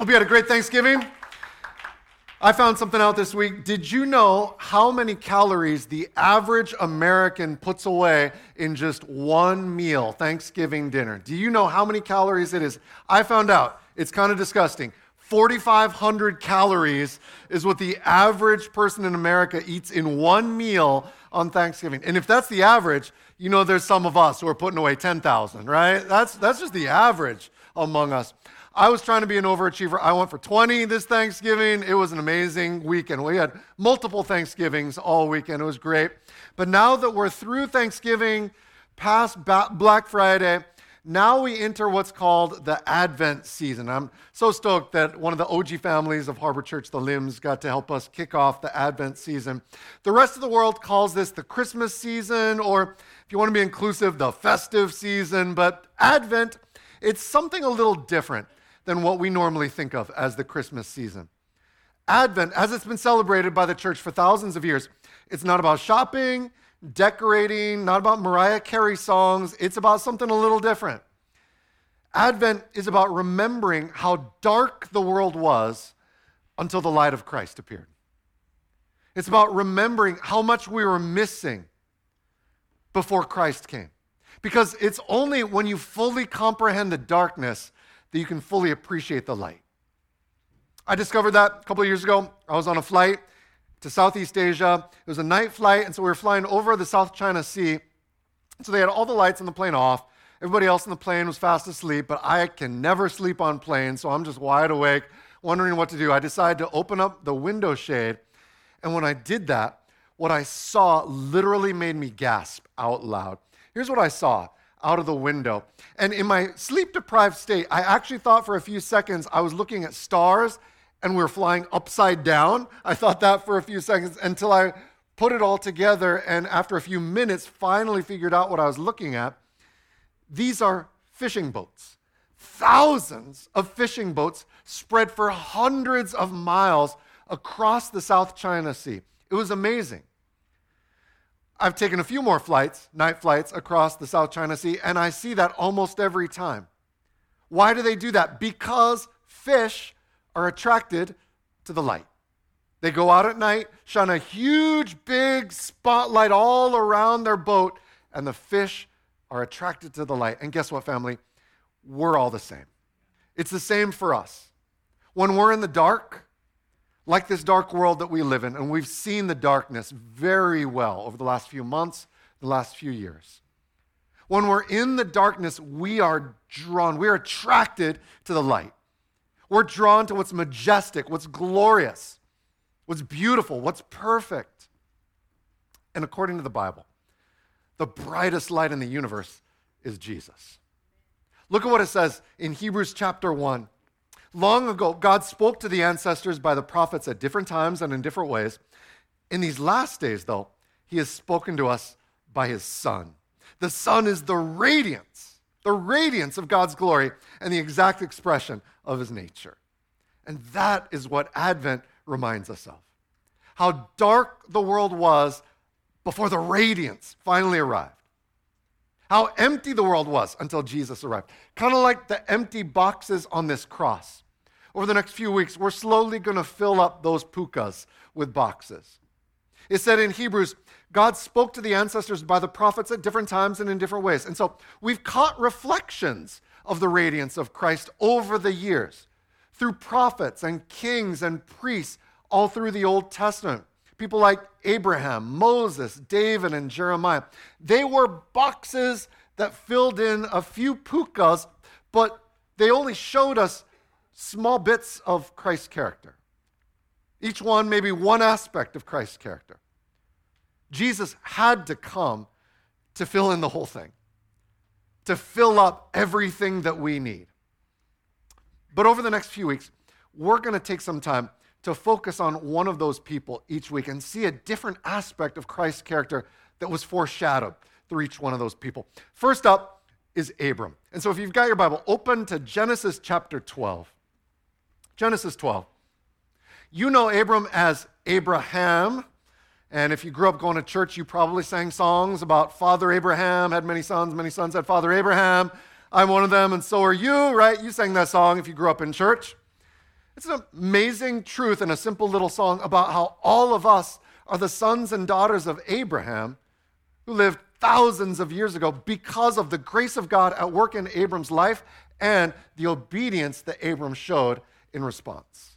Hope you had a great Thanksgiving. I found something out this week. Did you know how many calories the average American puts away in just one meal, Thanksgiving dinner? Do you know how many calories it is? I found out. It's kind of disgusting. 4,500 calories is what the average person in America eats in one meal on Thanksgiving. And if that's the average, you know there's some of us who are putting away 10,000, right? That's, that's just the average among us. I was trying to be an overachiever. I went for 20 this Thanksgiving. It was an amazing weekend. We had multiple Thanksgivings all weekend. It was great. But now that we're through Thanksgiving, past Black Friday, now we enter what's called the Advent season. I'm so stoked that one of the OG families of Harbor Church, the Limbs, got to help us kick off the Advent season. The rest of the world calls this the Christmas season, or if you want to be inclusive, the festive season. But Advent, it's something a little different than what we normally think of as the Christmas season. Advent, as it's been celebrated by the church for thousands of years, it's not about shopping, decorating, not about Mariah Carey songs. It's about something a little different. Advent is about remembering how dark the world was until the light of Christ appeared. It's about remembering how much we were missing before Christ came. Because it's only when you fully comprehend the darkness that you can fully appreciate the light. I discovered that a couple of years ago. I was on a flight to Southeast Asia. It was a night flight, and so we were flying over the South China Sea. So they had all the lights on the plane off. Everybody else in the plane was fast asleep, but I can never sleep on planes, so I'm just wide awake, wondering what to do. I decided to open up the window shade, and when I did that, what I saw literally made me gasp out loud. Here's what I saw out of the window. And in my sleep deprived state, I actually thought for a few seconds I was looking at stars and we were flying upside down. I thought that for a few seconds until I put it all together and after a few minutes finally figured out what I was looking at. These are fishing boats. Thousands of fishing boats spread for hundreds of miles across the South China Sea. It was amazing. I've taken a few more flights, night flights across the South China Sea, and I see that almost every time. Why do they do that? Because fish are attracted to the light. They go out at night, shine a huge, big spotlight all around their boat, and the fish are attracted to the light. And guess what, family? We're all the same. It's the same for us. When we're in the dark, like this dark world that we live in, and we've seen the darkness very well over the last few months, the last few years. When we're in the darkness, we are drawn, we are attracted to the light. We're drawn to what's majestic, what's glorious, what's beautiful, what's perfect. And according to the Bible, the brightest light in the universe is Jesus. Look at what it says in Hebrews chapter 1. Long ago, God spoke to the ancestors by the prophets at different times and in different ways. In these last days, though, He has spoken to us by His Son. The Son is the radiance, the radiance of God's glory and the exact expression of His nature. And that is what Advent reminds us of. How dark the world was before the radiance finally arrived how empty the world was until Jesus arrived. Kind of like the empty boxes on this cross. Over the next few weeks, we're slowly going to fill up those pukas with boxes. It said in Hebrews, God spoke to the ancestors by the prophets at different times and in different ways. And so we've caught reflections of the radiance of Christ over the years through prophets and kings and priests all through the Old Testament people like Abraham, Moses, David, and Jeremiah. They were boxes that filled in a few pukas, but they only showed us small bits of Christ's character. Each one, maybe one aspect of Christ's character. Jesus had to come to fill in the whole thing, to fill up everything that we need. But over the next few weeks, we're going to take some time to focus on one of those people each week and see a different aspect of Christ's character that was foreshadowed through each one of those people. First up is Abram. And so if you've got your Bible, open to Genesis chapter 12. Genesis 12. You know Abram as Abraham. And if you grew up going to church, you probably sang songs about Father Abraham had many sons, many sons had Father Abraham. I'm one of them, and so are you, right? You sang that song if you grew up in church. It's an amazing truth in a simple little song about how all of us are the sons and daughters of Abraham who lived thousands of years ago because of the grace of God at work in Abram's life and the obedience that Abram showed in response.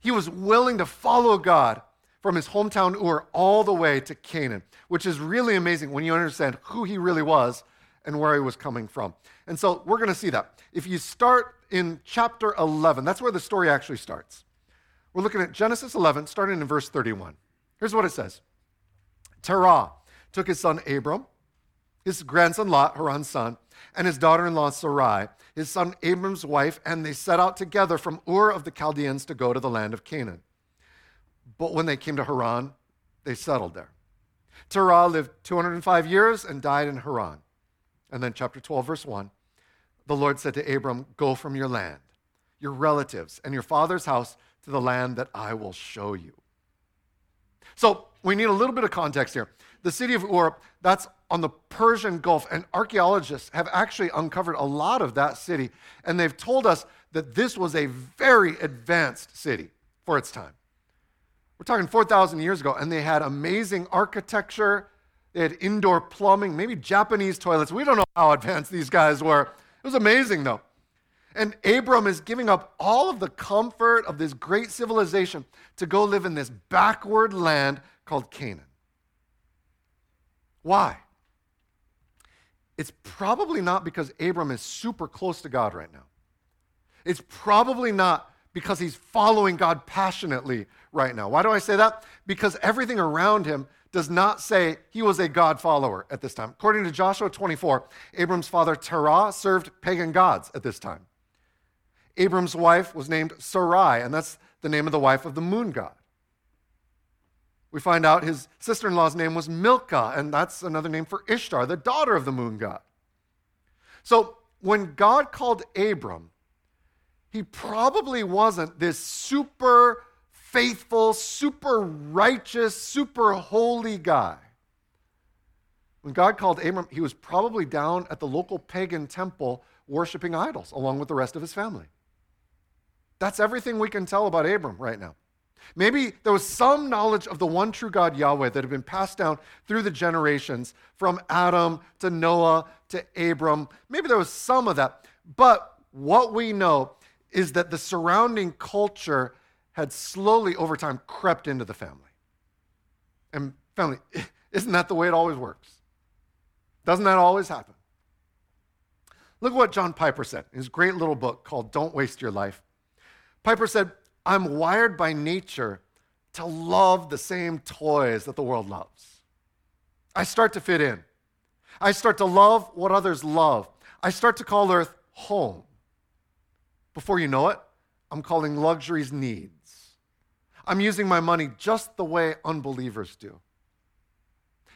He was willing to follow God from his hometown Ur all the way to Canaan, which is really amazing when you understand who he really was and where he was coming from. And so we're going to see that. If you start in chapter 11, that's where the story actually starts. We're looking at Genesis 11, starting in verse 31. Here's what it says Terah took his son Abram, his grandson Lot, Haran's son, and his daughter in law Sarai, his son Abram's wife, and they set out together from Ur of the Chaldeans to go to the land of Canaan. But when they came to Haran, they settled there. Terah lived 205 years and died in Haran. And then, chapter 12, verse 1 the Lord said to Abram, Go from your land, your relatives, and your father's house to the land that I will show you. So, we need a little bit of context here. The city of Ur, that's on the Persian Gulf, and archaeologists have actually uncovered a lot of that city, and they've told us that this was a very advanced city for its time. We're talking 4,000 years ago, and they had amazing architecture. They had indoor plumbing, maybe Japanese toilets. We don't know how advanced these guys were. It was amazing, though. And Abram is giving up all of the comfort of this great civilization to go live in this backward land called Canaan. Why? It's probably not because Abram is super close to God right now. It's probably not because he's following God passionately right now. Why do I say that? Because everything around him does not say he was a God follower at this time. According to Joshua 24, Abram's father Terah served pagan gods at this time. Abram's wife was named Sarai, and that's the name of the wife of the moon god. We find out his sister in law's name was Milcah, and that's another name for Ishtar, the daughter of the moon god. So when God called Abram, he probably wasn't this super faithful, super righteous, super holy guy. When God called Abram, he was probably down at the local pagan temple worshiping idols along with the rest of his family. That's everything we can tell about Abram right now. Maybe there was some knowledge of the one true God Yahweh that had been passed down through the generations from Adam to Noah to Abram. Maybe there was some of that. But what we know is that the surrounding culture had slowly over time crept into the family. And family, isn't that the way it always works? Doesn't that always happen? Look at what John Piper said in his great little book called Don't Waste Your Life. Piper said, I'm wired by nature to love the same toys that the world loves. I start to fit in. I start to love what others love. I start to call Earth home. Before you know it, I'm calling luxuries needs. I'm using my money just the way unbelievers do.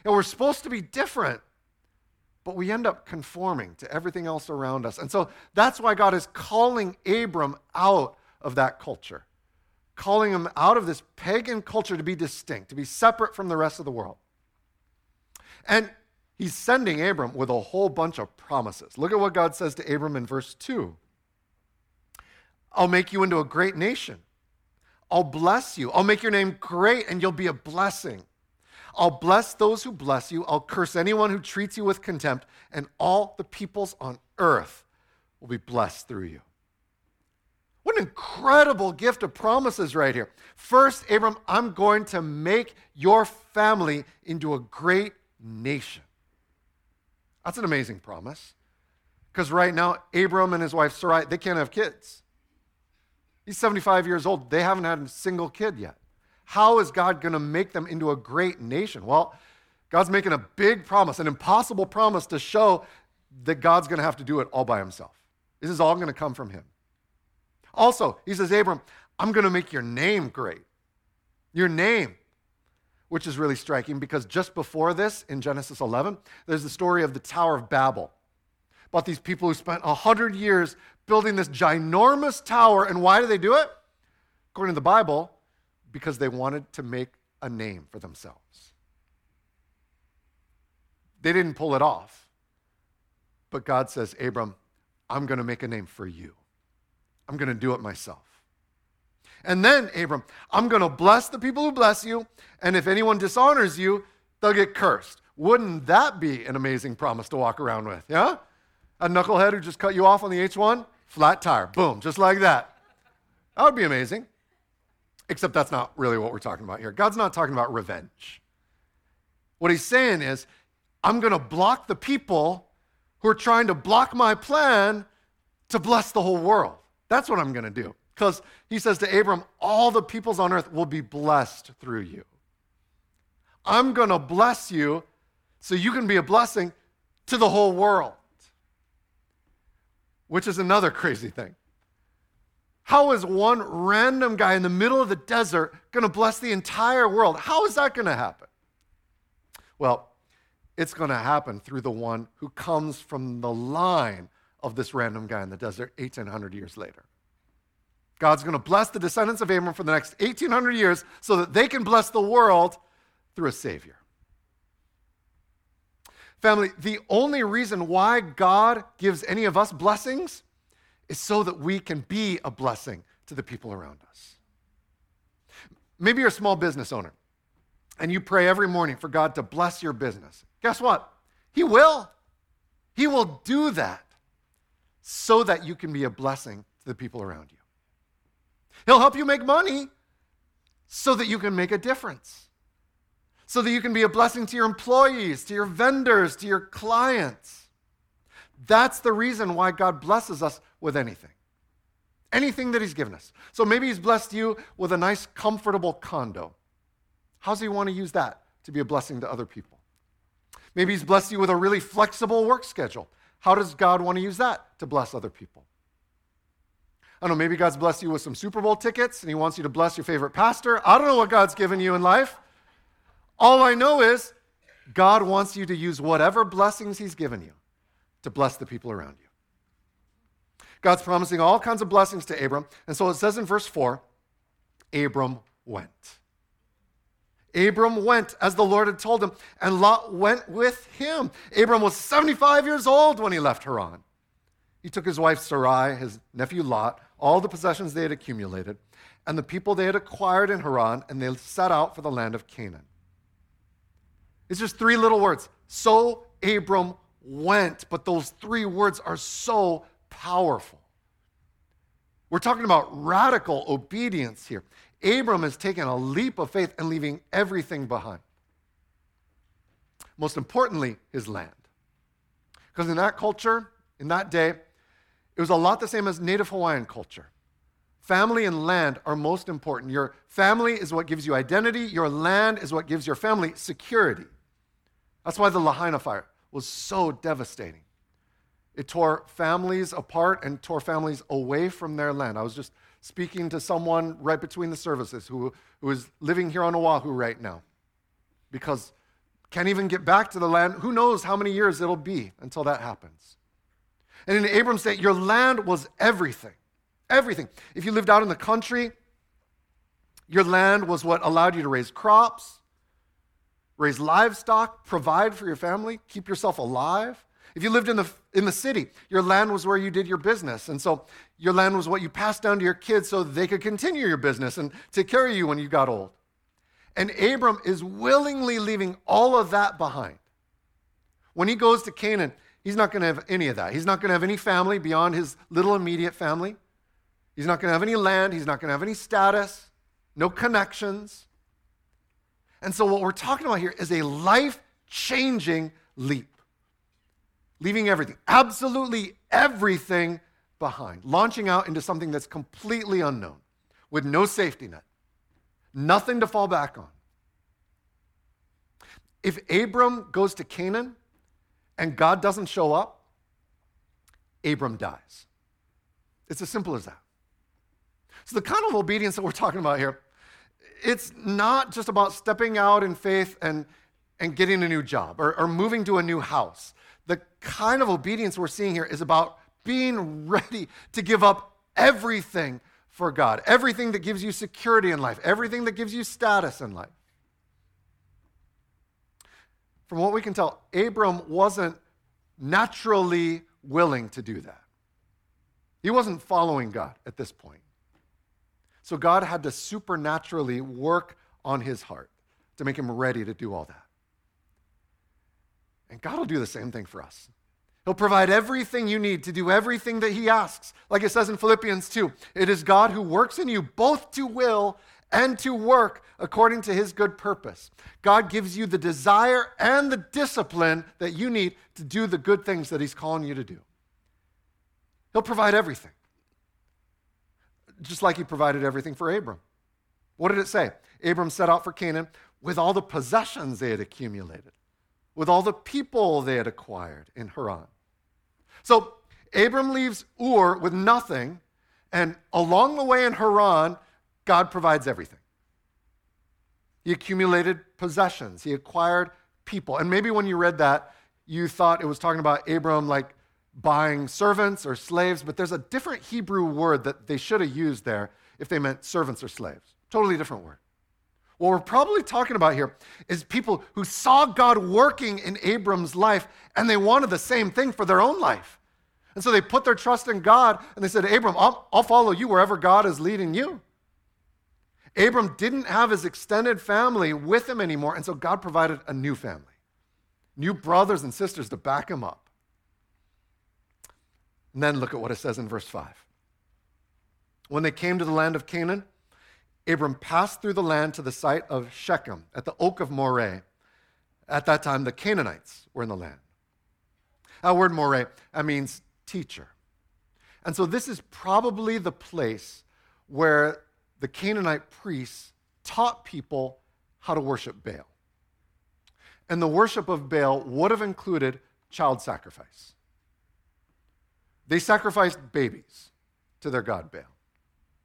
And we're supposed to be different, but we end up conforming to everything else around us. And so that's why God is calling Abram out of that culture, calling him out of this pagan culture to be distinct, to be separate from the rest of the world. And he's sending Abram with a whole bunch of promises. Look at what God says to Abram in verse 2. I'll make you into a great nation. I'll bless you. I'll make your name great and you'll be a blessing. I'll bless those who bless you. I'll curse anyone who treats you with contempt, and all the peoples on earth will be blessed through you. What an incredible gift of promises right here. First, Abram, I'm going to make your family into a great nation. That's an amazing promise. Because right now, Abram and his wife Sarai, they can't have kids. He's 75 years old. They haven't had a single kid yet. How is God going to make them into a great nation? Well, God's making a big promise, an impossible promise to show that God's going to have to do it all by himself. This is all going to come from him. Also, he says, Abram, I'm going to make your name great. Your name, which is really striking because just before this, in Genesis 11, there's the story of the Tower of Babel about these people who spent 100 years building this ginormous tower. And why do they do it? According to the Bible, because they wanted to make a name for themselves. They didn't pull it off. But God says, Abram, I'm going to make a name for you. I'm going to do it myself. And then, Abram, I'm going to bless the people who bless you, and if anyone dishonors you, they'll get cursed. Wouldn't that be an amazing promise to walk around with? Yeah? A knucklehead who just cut you off on the H1, flat tire, boom, just like that. That would be amazing. Except that's not really what we're talking about here. God's not talking about revenge. What he's saying is, I'm going to block the people who are trying to block my plan to bless the whole world. That's what I'm going to do. Because he says to Abram, all the peoples on earth will be blessed through you. I'm going to bless you so you can be a blessing to the whole world, which is another crazy thing. How is one random guy in the middle of the desert going to bless the entire world? How is that going to happen? Well, it's going to happen through the one who comes from the line of this random guy in the desert 1800 years later. God's going to bless the descendants of Abram for the next 1800 years so that they can bless the world through a Savior. Family, the only reason why God gives any of us blessings is so that we can be a blessing to the people around us. Maybe you're a small business owner and you pray every morning for God to bless your business. Guess what? He will. He will do that so that you can be a blessing to the people around you. He'll help you make money so that you can make a difference, so that you can be a blessing to your employees, to your vendors, to your clients. That's the reason why God blesses us with anything. Anything that He's given us. So maybe He's blessed you with a nice, comfortable condo. How does He want to use that to be a blessing to other people? Maybe He's blessed you with a really flexible work schedule. How does God want to use that to bless other people? I don't know, maybe God's blessed you with some Super Bowl tickets and He wants you to bless your favorite pastor. I don't know what God's given you in life. All I know is God wants you to use whatever blessings He's given you to bless the people around you. God's promising all kinds of blessings to Abram. And so it says in verse 4 Abram went. Abram went as the Lord had told him, and Lot went with him. Abram was 75 years old when he left Haran. He took his wife Sarai, his nephew Lot, all the possessions they had accumulated, and the people they had acquired in Haran, and they set out for the land of Canaan. It's just three little words. So Abram went, but those three words are so powerful. We're talking about radical obedience here. Abram has taken a leap of faith and leaving everything behind. Most importantly, his land. Because in that culture, in that day, it was a lot the same as Native Hawaiian culture. Family and land are most important. Your family is what gives you identity, your land is what gives your family security. That's why the Lahaina fire was so devastating. It tore families apart and tore families away from their land. I was just speaking to someone right between the services who, who is living here on Oahu right now because can't even get back to the land. Who knows how many years it'll be until that happens. And in Abram's day, your land was everything. Everything. If you lived out in the country, your land was what allowed you to raise crops, raise livestock, provide for your family, keep yourself alive. If you lived in the, in the city, your land was where you did your business. And so your land was what you passed down to your kids so they could continue your business and take care of you when you got old. And Abram is willingly leaving all of that behind. When he goes to Canaan, he's not going to have any of that. He's not going to have any family beyond his little immediate family. He's not going to have any land. He's not going to have any status, no connections. And so, what we're talking about here is a life changing leap leaving everything, absolutely everything behind, launching out into something that's completely unknown with no safety net, nothing to fall back on. If Abram goes to Canaan and God doesn't show up, Abram dies. It's as simple as that. So, the kind of obedience that we're talking about here, it's not just about stepping out in faith and, and getting a new job or, or moving to a new house the kind of obedience we're seeing here is about being ready to give up everything for God, everything that gives you security in life, everything that gives you status in life. From what we can tell, Abram wasn't naturally willing to do that. He wasn't following God at this point. So God had to supernaturally work on his heart to make him ready to do all that. And God will do the same thing for us. He'll provide everything you need to do everything that He asks. Like it says in Philippians 2 it is God who works in you both to will and to work according to His good purpose. God gives you the desire and the discipline that you need to do the good things that He's calling you to do. He'll provide everything, just like He provided everything for Abram. What did it say? Abram set out for Canaan with all the possessions they had accumulated, with all the people they had acquired in Haran. So Abram leaves Ur with nothing, and along the way in Haran, God provides everything. He accumulated possessions, he acquired people. And maybe when you read that, you thought it was talking about Abram like buying servants or slaves, but there's a different Hebrew word that they should have used there if they meant servants or slaves. Totally different word. What we're probably talking about here is people who saw God working in Abram's life and they wanted the same thing for their own life. And so they put their trust in God and they said, Abram, I'll, I'll follow you wherever God is leading you. Abram didn't have his extended family with him anymore, and so God provided a new family, new brothers and sisters to back him up. And then look at what it says in verse 5. When they came to the land of Canaan, Abram passed through the land to the site of Shechem at the oak of Moreh. At that time, the Canaanites were in the land. That word Moreh, that means teacher. And so this is probably the place where the Canaanite priests taught people how to worship Baal. And the worship of Baal would have included child sacrifice. They sacrificed babies to their god Baal.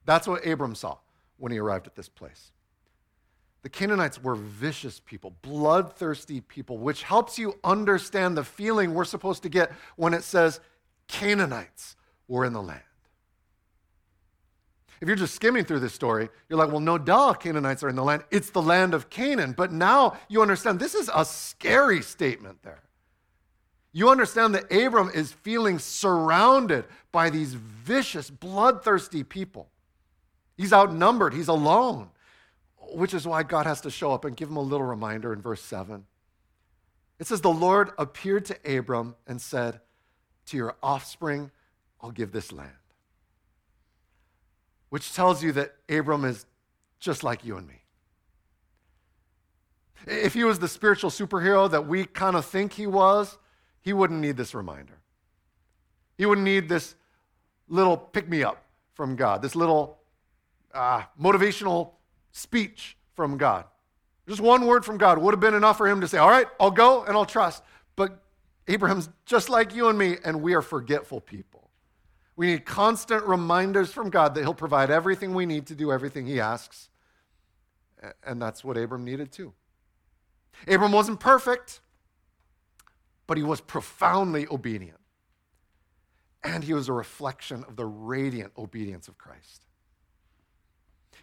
That's what Abram saw when he arrived at this place. The Canaanites were vicious people, bloodthirsty people, which helps you understand the feeling we're supposed to get when it says Canaanites were in the land. If you're just skimming through this story, you're like, well, no duh, Canaanites are in the land. It's the land of Canaan. But now you understand this is a scary statement there. You understand that Abram is feeling surrounded by these vicious, bloodthirsty people. He's outnumbered, he's alone, which is why God has to show up and give him a little reminder in verse 7. It says, The Lord appeared to Abram and said, to your offspring, I'll give this land. Which tells you that Abram is just like you and me. If he was the spiritual superhero that we kind of think he was, he wouldn't need this reminder. He wouldn't need this little pick me up from God, this little uh, motivational speech from God. Just one word from God would have been enough for him to say, All right, I'll go and I'll trust. But Abraham's just like you and me, and we are forgetful people. We need constant reminders from God that He'll provide everything we need to do everything He asks. And that's what Abram needed too. Abram wasn't perfect, but he was profoundly obedient. And he was a reflection of the radiant obedience of Christ.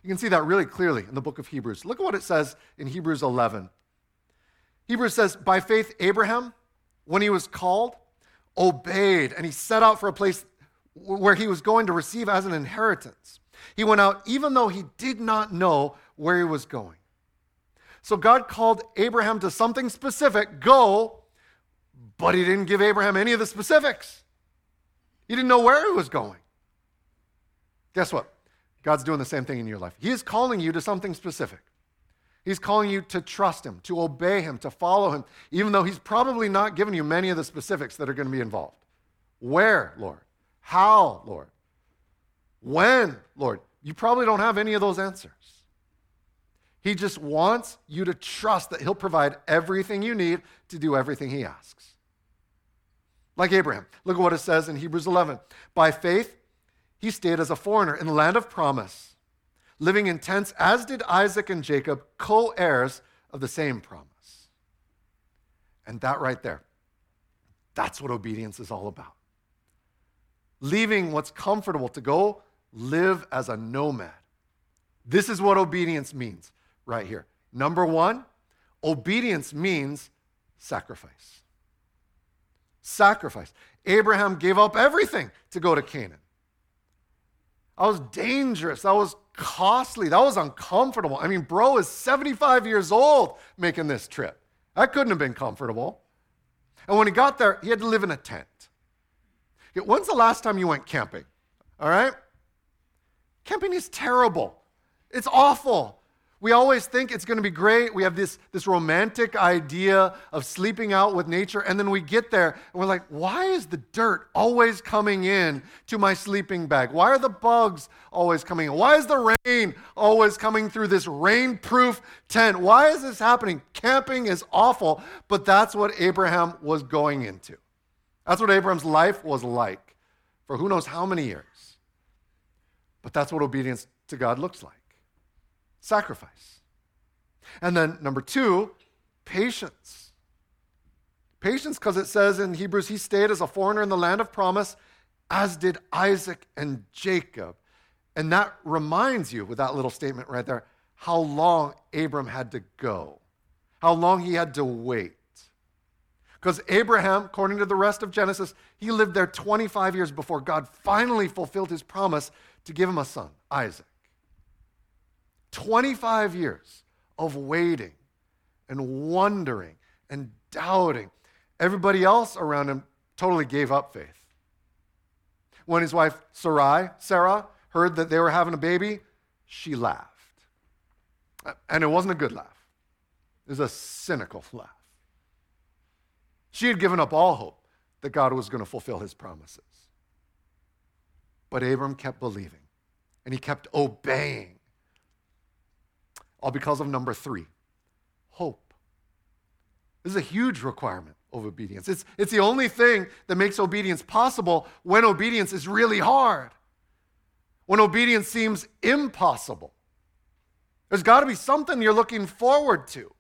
You can see that really clearly in the book of Hebrews. Look at what it says in Hebrews 11. Hebrews says, By faith, Abraham when he was called, obeyed, and he set out for a place where he was going to receive as an inheritance. He went out even though he did not know where he was going. So God called Abraham to something specific go, but he didn't give Abraham any of the specifics. He didn't know where he was going. Guess what? God's doing the same thing in your life. He is calling you to something specific. He's calling you to trust him, to obey him, to follow him, even though he's probably not given you many of the specifics that are going to be involved. Where, Lord? How, Lord? When, Lord? You probably don't have any of those answers. He just wants you to trust that he'll provide everything you need to do everything he asks. Like Abraham. Look at what it says in Hebrews 11. By faith, he stayed as a foreigner in the land of promise living in tents, as did Isaac and Jacob, co heirs of the same promise. And that right there, that's what obedience is all about. Leaving what's comfortable to go live as a nomad. This is what obedience means right here. Number one, obedience means sacrifice. Sacrifice. Abraham gave up everything to go to Canaan. That was dangerous. That was costly. That was uncomfortable. I mean, bro is 75 years old making this trip. That couldn't have been comfortable. And when he got there, he had to live in a tent. When's the last time you went camping? All right? Camping is terrible. It's awful. We always think it's going to be great. We have this, this romantic idea of sleeping out with nature, and then we get there and we're like, why is the dirt always coming in to my sleeping bag? Why are the bugs always coming in? Why is the rain always coming through this rain-proof tent? Why is this happening? Camping is awful, but that's what Abraham was going into. That's what Abraham's life was like for who knows how many years. But that's what obedience to God looks like sacrifice. And then number two, patience. Patience, because it says in Hebrews, he stayed as a foreigner in the land of promise, as did Isaac and Jacob. And that reminds you, with that little statement right there, how long Abram had to go, how long he had to wait. Because Abraham, according to the rest of Genesis, he lived there 25 years before God finally fulfilled his promise to give him a son, Isaac. 25 years of waiting and wondering and doubting. Everybody else around him totally gave up faith. When his wife Sarai, Sarah, heard that they were having a baby, she laughed. And it wasn't a good laugh, it was a cynical laugh. She had given up all hope that God was going to fulfill his promises. But Abram kept believing and he kept obeying all because of number three hope. This is a huge requirement of obedience. It's, it's the only thing that makes obedience possible when obedience is really hard, when obedience seems impossible. There's got to be something you're looking forward to.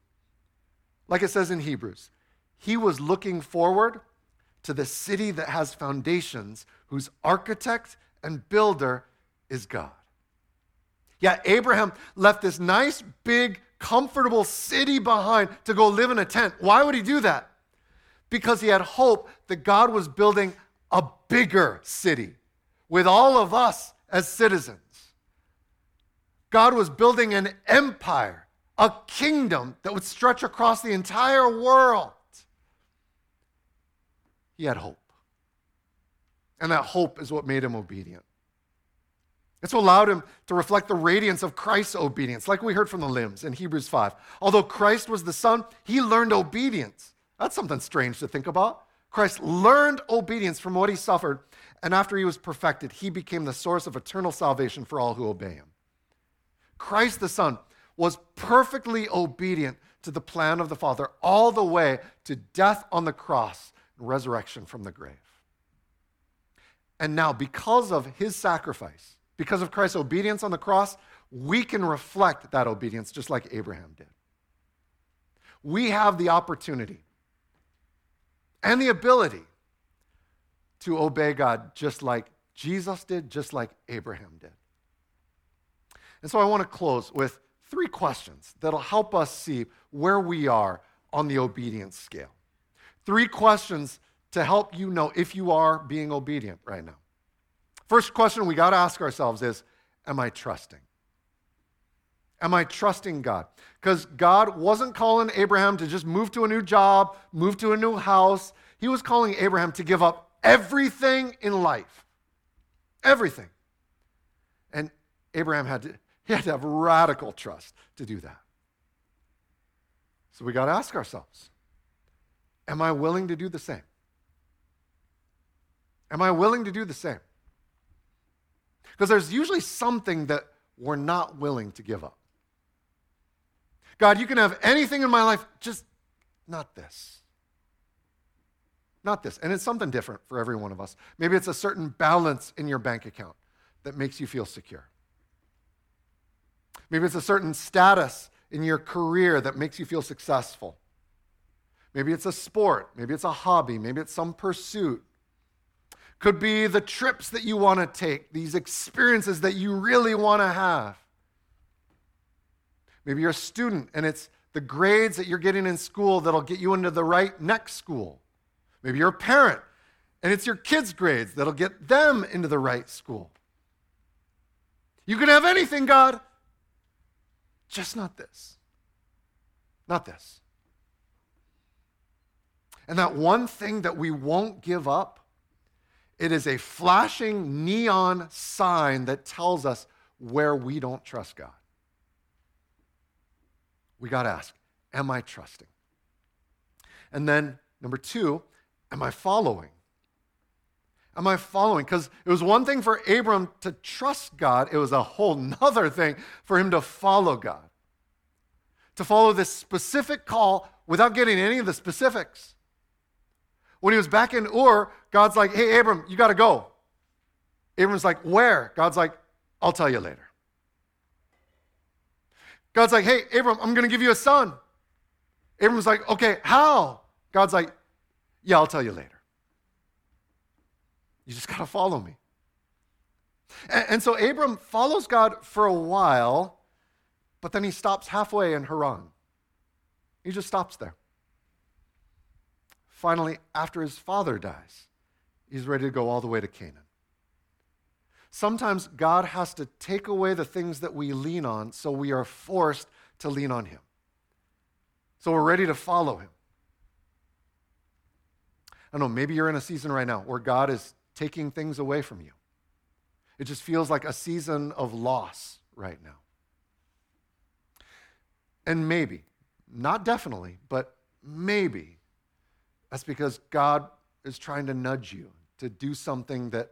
Like it says in Hebrews, he was looking forward to the city that has foundations, whose architect and builder is God. Yet Abraham left this nice, big, comfortable city behind to go live in a tent. Why would he do that? Because he had hope that God was building a bigger city with all of us as citizens. God was building an empire, a kingdom that would stretch across the entire world. He had hope. And that hope is what made him obedient. It's what allowed him to reflect the radiance of Christ's obedience, like we heard from the limbs in Hebrews 5. Although Christ was the Son, he learned obedience. That's something strange to think about. Christ learned obedience from what he suffered, and after he was perfected, he became the source of eternal salvation for all who obey him. Christ the Son was perfectly obedient to the plan of the Father all the way to death on the cross and resurrection from the grave. And now, because of his sacrifice, because of Christ's obedience on the cross, we can reflect that obedience just like Abraham did. We have the opportunity and the ability to obey God just like Jesus did, just like Abraham did. And so I want to close with three questions that'll help us see where we are on the obedience scale. Three questions to help you know if you are being obedient right now. First question we got to ask ourselves is Am I trusting? Am I trusting God? Because God wasn't calling Abraham to just move to a new job, move to a new house. He was calling Abraham to give up everything in life. Everything. And Abraham had to, he had to have radical trust to do that. So we got to ask ourselves Am I willing to do the same? Am I willing to do the same? Because there's usually something that we're not willing to give up. God, you can have anything in my life, just not this. Not this. And it's something different for every one of us. Maybe it's a certain balance in your bank account that makes you feel secure. Maybe it's a certain status in your career that makes you feel successful. Maybe it's a sport. Maybe it's a hobby. Maybe it's some pursuit could be the trips that you want to take, these experiences that you really want to have. Maybe you're a student and it's the grades that you're getting in school that'll get you into the right next school. Maybe you're a parent and it's your kids' grades that'll get them into the right school. You can have anything, God, just not this. Not this. And that one thing that we won't give up, it is a flashing neon sign that tells us where we don't trust God. We got to ask, am I trusting? And then, number two, am I following? Am I following? Because it was one thing for Abram to trust God, it was a whole nother thing for him to follow God. To follow this specific call without getting any of the specifics. When he was back in Ur, God's like, hey, Abram, you got to go. Abram's like, where? God's like, I'll tell you later. God's like, hey, Abram, I'm going to give you a son. Abram's like, okay, how? God's like, yeah, I'll tell you later. You just got to follow me. And, and, so Abram follows God for a while, but then he stops halfway in Haran. He just stops there. Finally, after his father dies, he's ready to go all the way to Canaan. Sometimes God has to take away the things that we lean on, so we are forced to lean on him. So we're ready to follow him. I don't know, maybe you're in a season right now where God is taking things away from you. It just feels like a season of loss right now. And maybe, not definitely, but maybe, that's because God is trying to nudge you to do something that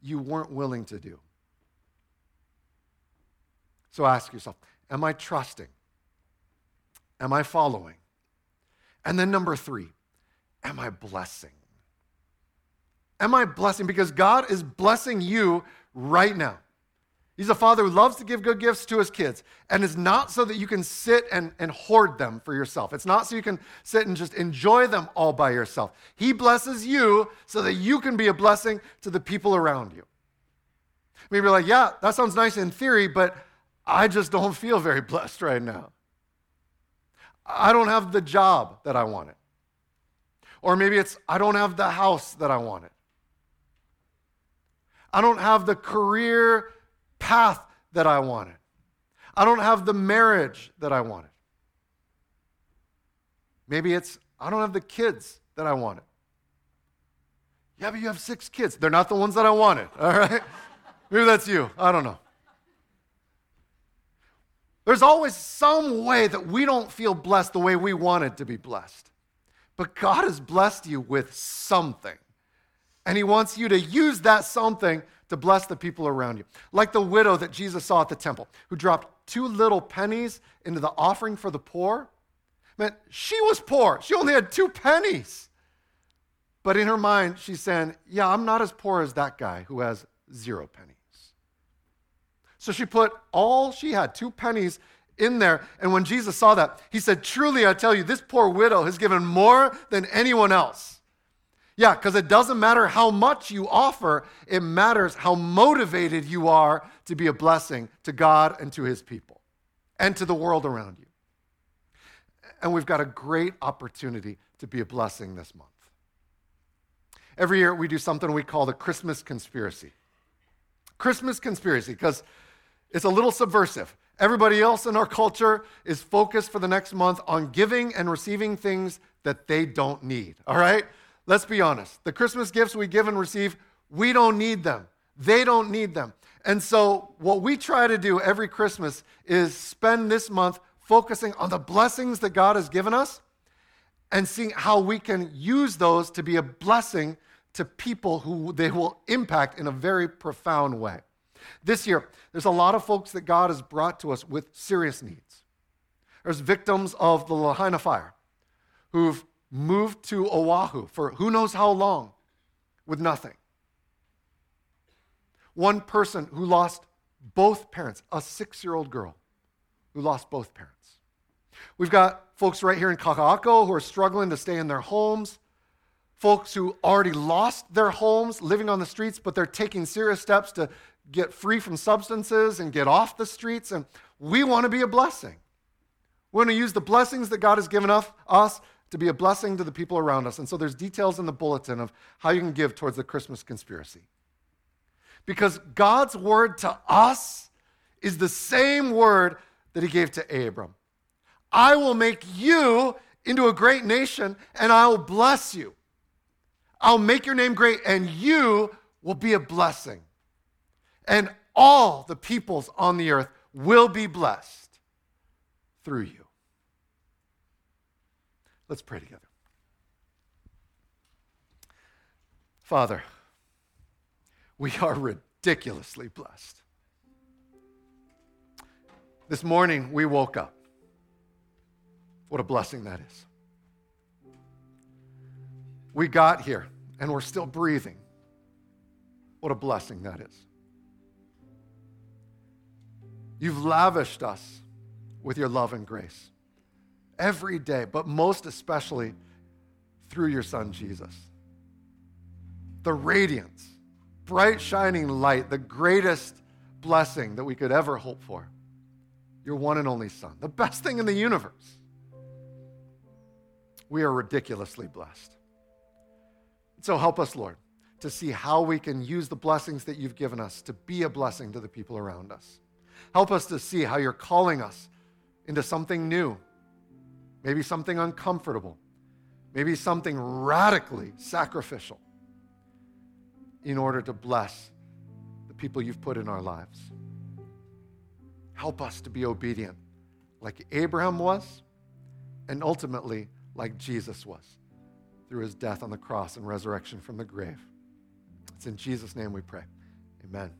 you weren't willing to do. So ask yourself Am I trusting? Am I following? And then number three, am I blessing? Am I blessing? Because God is blessing you right now. He's a father who loves to give good gifts to his kids. And it's not so that you can sit and, and hoard them for yourself. It's not so you can sit and just enjoy them all by yourself. He blesses you so that you can be a blessing to the people around you. Maybe you're like, yeah, that sounds nice in theory, but I just don't feel very blessed right now. I don't have the job that I wanted. Or maybe it's, I don't have the house that I wanted. I don't have the career path that I wanted. I don't have the marriage that I wanted. Maybe it's, I don't have the kids that I wanted. Yeah, but you have six kids. They're not the ones that I wanted, all right? Maybe that's you. I don't know. There's always some way that we don't feel blessed the way we wanted to be blessed. But God has blessed you with something. And He wants you to use that something to bless the people around you. Like the widow that Jesus saw at the temple, who dropped two little pennies into the offering for the poor. Man, she was poor. She only had two pennies. But in her mind, she's saying, Yeah, I'm not as poor as that guy who has zero pennies. So she put all she had, two pennies, in there. And when Jesus saw that, he said, Truly, I tell you, this poor widow has given more than anyone else. Yeah, because it doesn't matter how much you offer, it matters how motivated you are to be a blessing to God and to his people and to the world around you. And we've got a great opportunity to be a blessing this month. Every year we do something we call the Christmas conspiracy. Christmas conspiracy, because it's a little subversive. Everybody else in our culture is focused for the next month on giving and receiving things that they don't need, all right? Let's be honest. The Christmas gifts we give and receive, we don't need them. They don't need them. And so, what we try to do every Christmas is spend this month focusing on the blessings that God has given us and seeing how we can use those to be a blessing to people who they will impact in a very profound way. This year, there's a lot of folks that God has brought to us with serious needs. There's victims of the Lahaina fire who've moved to Oahu for who knows how long with nothing. One person who lost both parents, a six year old girl who lost both parents. We've got folks right here in Kaka'ako who are struggling to stay in their homes, folks who already lost their homes living on the streets, but they're taking serious steps to get free from substances and get off the streets. And we want to be a blessing. We want to use the blessings that God has given us to be a blessing to the people around us. And so there's details in the bulletin of how you can give towards the Christmas conspiracy. Because God's word to us is the same word that he gave to Abram. I will make you into a great nation and I will bless you. I'll make your name great and you will be a blessing. And all the peoples on the earth will be blessed through you. Let's pray together. Father, we are ridiculously blessed. This morning we woke up. What a blessing that is. We got here and we're still breathing. What a blessing that is. You've lavished us with your love and grace every day, but most especially through your Son, Jesus. The radiance, bright, shining light, the greatest blessing that we could ever hope for. Your one and only Son, the best thing in the universe. We are ridiculously blessed. So help us, Lord, to see how we can use the blessings that you've given us to be a blessing to the people around us. Help us to see how you're calling us into something new, maybe something uncomfortable, maybe something radically sacrificial in order to bless the people you've put in our lives. Help us to be obedient like Abraham was, and ultimately like Jesus was through his death on the cross and resurrection from the grave. It's in Jesus' name we pray. Amen.